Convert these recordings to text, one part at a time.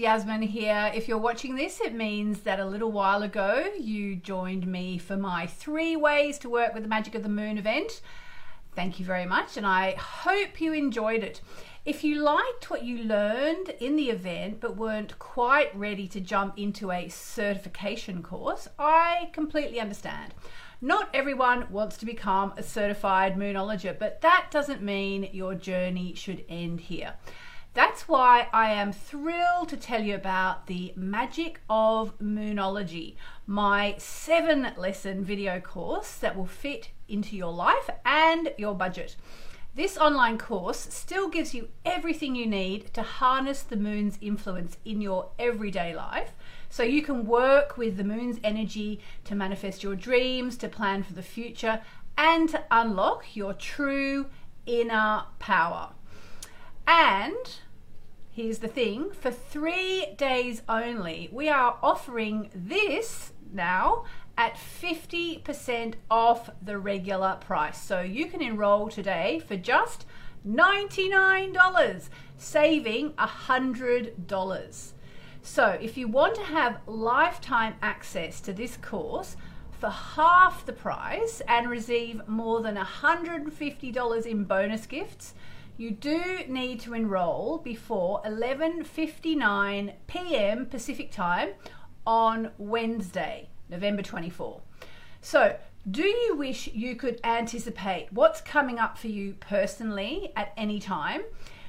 Yasmin here. If you're watching this, it means that a little while ago you joined me for my three ways to work with the Magic of the Moon event. Thank you very much, and I hope you enjoyed it. If you liked what you learned in the event but weren't quite ready to jump into a certification course, I completely understand. Not everyone wants to become a certified moonologist, but that doesn't mean your journey should end here. That's why I am thrilled to tell you about the Magic of Moonology, my seven lesson video course that will fit into your life and your budget. This online course still gives you everything you need to harness the moon's influence in your everyday life. So you can work with the moon's energy to manifest your dreams, to plan for the future, and to unlock your true inner power. And here's the thing for three days only, we are offering this now at 50% off the regular price. So you can enroll today for just $99, saving $100. So if you want to have lifetime access to this course, for half the price and receive more than $150 in bonus gifts, you do need to enroll before 11:59 p.m. Pacific time on Wednesday, November 24. So, do you wish you could anticipate what's coming up for you personally at any time?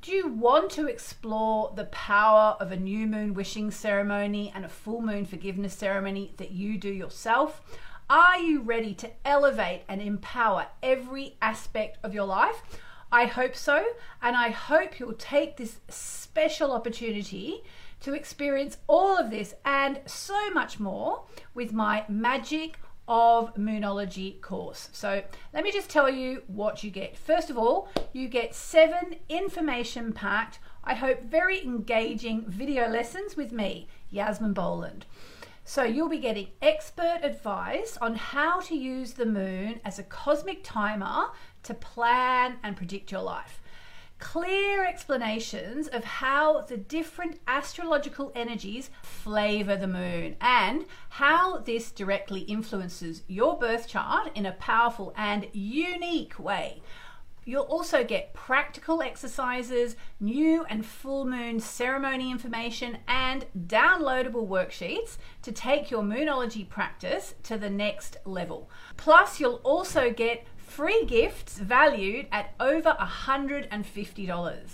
Do you want to explore the power of a new moon wishing ceremony and a full moon forgiveness ceremony that you do yourself? Are you ready to elevate and empower every aspect of your life? I hope so, and I hope you'll take this special opportunity to experience all of this and so much more with my Magic of Moonology course. So, let me just tell you what you get. First of all, you get seven information packed, I hope very engaging video lessons with me, Yasmin Boland. So, you'll be getting expert advice on how to use the moon as a cosmic timer to plan and predict your life. Clear explanations of how the different astrological energies flavor the moon and how this directly influences your birth chart in a powerful and unique way. You'll also get practical exercises, new and full moon ceremony information, and downloadable worksheets to take your moonology practice to the next level. Plus, you'll also get free gifts valued at over $150.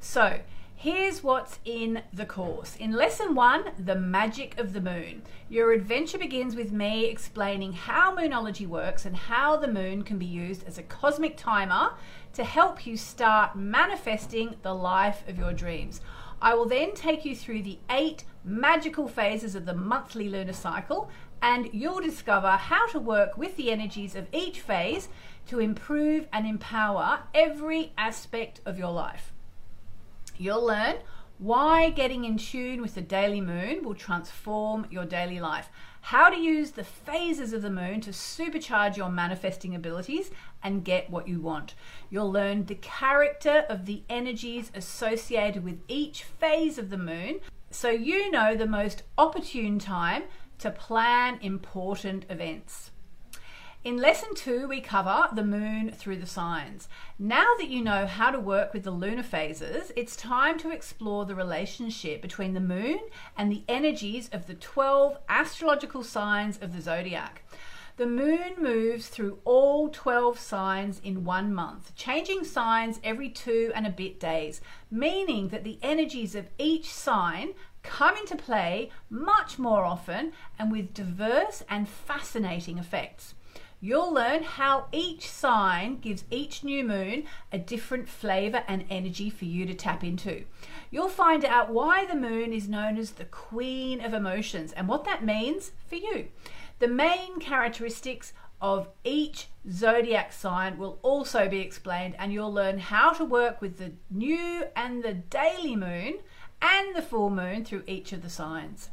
So, Here's what's in the course. In lesson one, the magic of the moon, your adventure begins with me explaining how moonology works and how the moon can be used as a cosmic timer to help you start manifesting the life of your dreams. I will then take you through the eight magical phases of the monthly lunar cycle and you'll discover how to work with the energies of each phase to improve and empower every aspect of your life. You'll learn why getting in tune with the daily moon will transform your daily life, how to use the phases of the moon to supercharge your manifesting abilities and get what you want. You'll learn the character of the energies associated with each phase of the moon so you know the most opportune time to plan important events. In lesson two, we cover the moon through the signs. Now that you know how to work with the lunar phases, it's time to explore the relationship between the moon and the energies of the 12 astrological signs of the zodiac. The moon moves through all 12 signs in one month, changing signs every two and a bit days, meaning that the energies of each sign come into play much more often and with diverse and fascinating effects. You'll learn how each sign gives each new moon a different flavor and energy for you to tap into. You'll find out why the moon is known as the queen of emotions and what that means for you. The main characteristics of each zodiac sign will also be explained, and you'll learn how to work with the new and the daily moon and the full moon through each of the signs.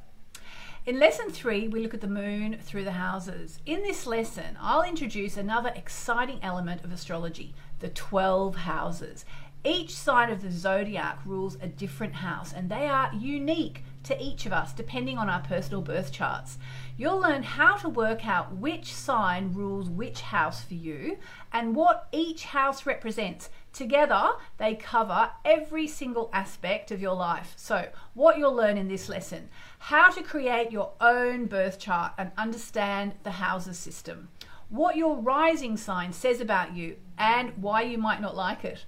In lesson three, we look at the moon through the houses. In this lesson, I'll introduce another exciting element of astrology the 12 houses. Each sign of the zodiac rules a different house, and they are unique to each of us depending on our personal birth charts. You'll learn how to work out which sign rules which house for you and what each house represents. Together, they cover every single aspect of your life. So, what you'll learn in this lesson how to create your own birth chart and understand the houses system, what your rising sign says about you, and why you might not like it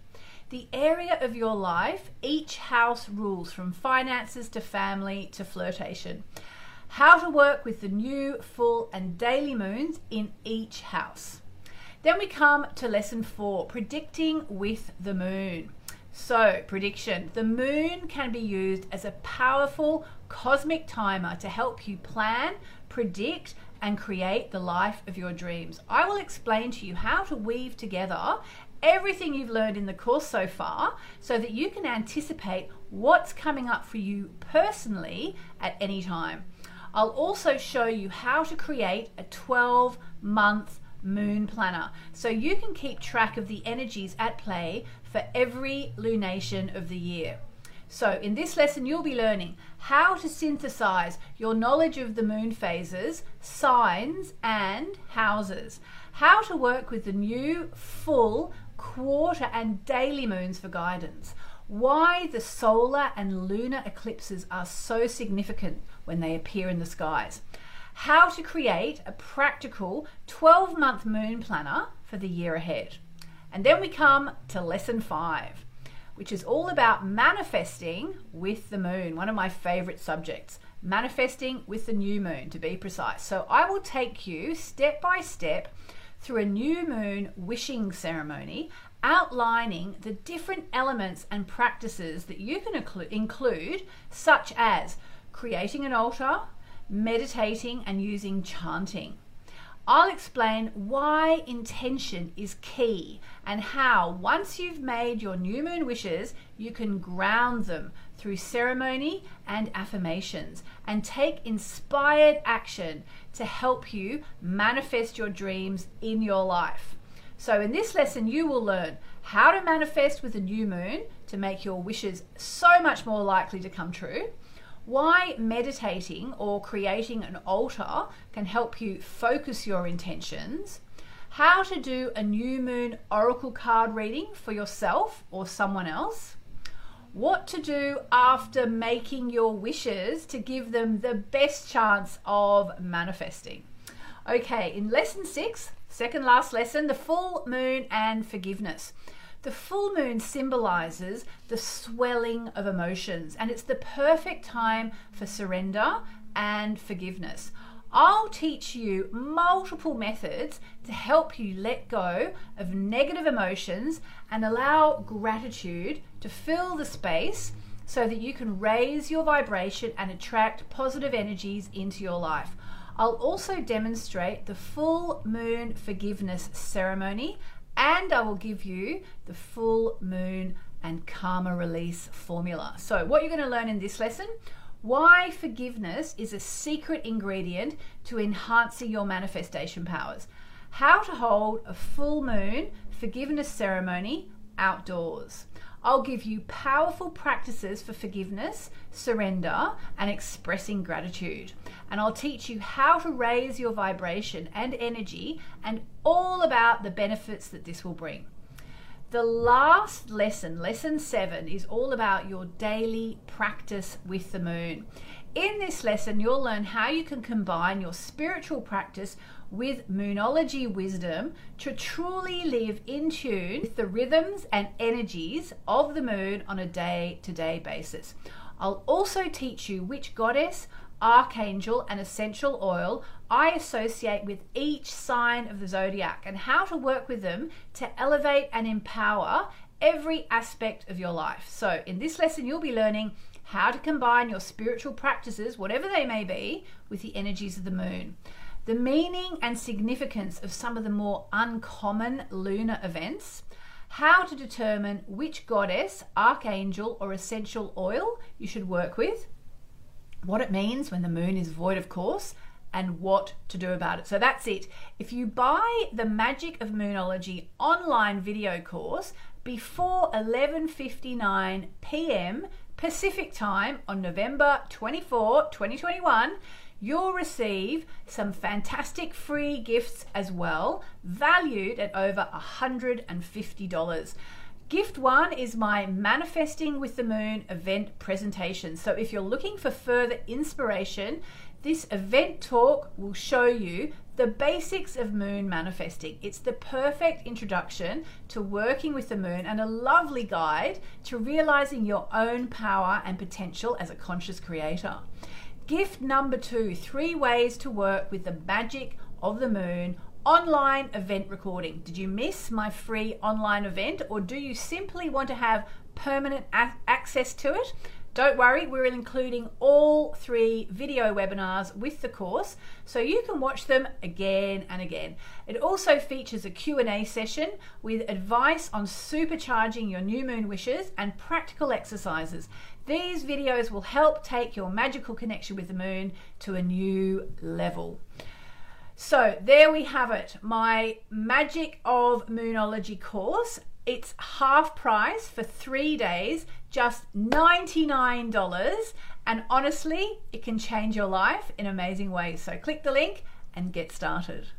the area of your life each house rules from finances to family to flirtation. How to work with the new, full, and daily moons in each house. Then we come to lesson four predicting with the moon. So, prediction the moon can be used as a powerful cosmic timer to help you plan, predict, and create the life of your dreams. I will explain to you how to weave together everything you've learned in the course so far so that you can anticipate what's coming up for you personally at any time. I'll also show you how to create a 12 month moon planner. So you can keep track of the energies at play for every lunation of the year. So, in this lesson, you'll be learning how to synthesize your knowledge of the moon phases, signs, and houses, how to work with the new, full, quarter, and daily moons for guidance, why the solar and lunar eclipses are so significant when they appear in the skies, how to create a practical 12 month moon planner for the year ahead. And then we come to lesson five which is all about manifesting with the moon, one of my favorite subjects. Manifesting with the new moon, to be precise. So, I will take you step by step through a new moon wishing ceremony, outlining the different elements and practices that you can include, such as creating an altar, meditating, and using chanting. I'll explain why intention is key and how, once you've made your new moon wishes, you can ground them through ceremony and affirmations and take inspired action to help you manifest your dreams in your life. So, in this lesson, you will learn how to manifest with a new moon to make your wishes so much more likely to come true why meditating or creating an altar can help you focus your intentions, how to do a new moon oracle card reading for yourself or someone else, what to do after making your wishes to give them the best chance of manifesting. Okay, in lesson six, second last lesson, the full moon and forgiveness. The full moon symbolizes the swelling of emotions, and it's the perfect time for surrender and forgiveness. I'll teach you multiple methods to help you let go of negative emotions and allow gratitude to fill the space so that you can raise your vibration and attract positive energies into your life. I'll also demonstrate the full moon forgiveness ceremony and I will give you the full moon and karma release formula. So, what you're going to learn in this lesson why forgiveness is a secret ingredient to enhancing your manifestation powers, how to hold a full moon forgiveness ceremony outdoors. I'll give you powerful practices for forgiveness, surrender, and expressing gratitude. And I'll teach you how to raise your vibration and energy and all about the benefits that this will bring. The last lesson, lesson seven, is all about your daily practice with the moon. In this lesson, you'll learn how you can combine your spiritual practice with Moonology wisdom to truly live in tune with the rhythms and energies of the moon on a day to day basis. I'll also teach you which goddess, archangel, and essential oil I associate with each sign of the zodiac and how to work with them to elevate and empower every aspect of your life. So, in this lesson, you'll be learning how to combine your spiritual practices, whatever they may be, with the energies of the moon the meaning and significance of some of the more uncommon lunar events, how to determine which goddess, archangel, or essential oil you should work with, what it means when the moon is void of course, and what to do about it. So that's it. If you buy the Magic of Moonology online video course, before 11:59 p.m. Pacific time on November 24, 2021, you'll receive some fantastic free gifts as well, valued at over $150. Gift one is my Manifesting with the Moon event presentation. So, if you're looking for further inspiration, this event talk will show you the basics of moon manifesting. It's the perfect introduction to working with the moon and a lovely guide to realizing your own power and potential as a conscious creator. Gift number two three ways to work with the magic of the moon online event recording. Did you miss my free online event or do you simply want to have permanent a- access to it? Don't worry, we're including all three video webinars with the course so you can watch them again and again. It also features a Q&A session with advice on supercharging your new moon wishes and practical exercises. These videos will help take your magical connection with the moon to a new level. So there we have it, my Magic of Moonology course. It's half price for three days, just $99. And honestly, it can change your life in amazing ways. So click the link and get started.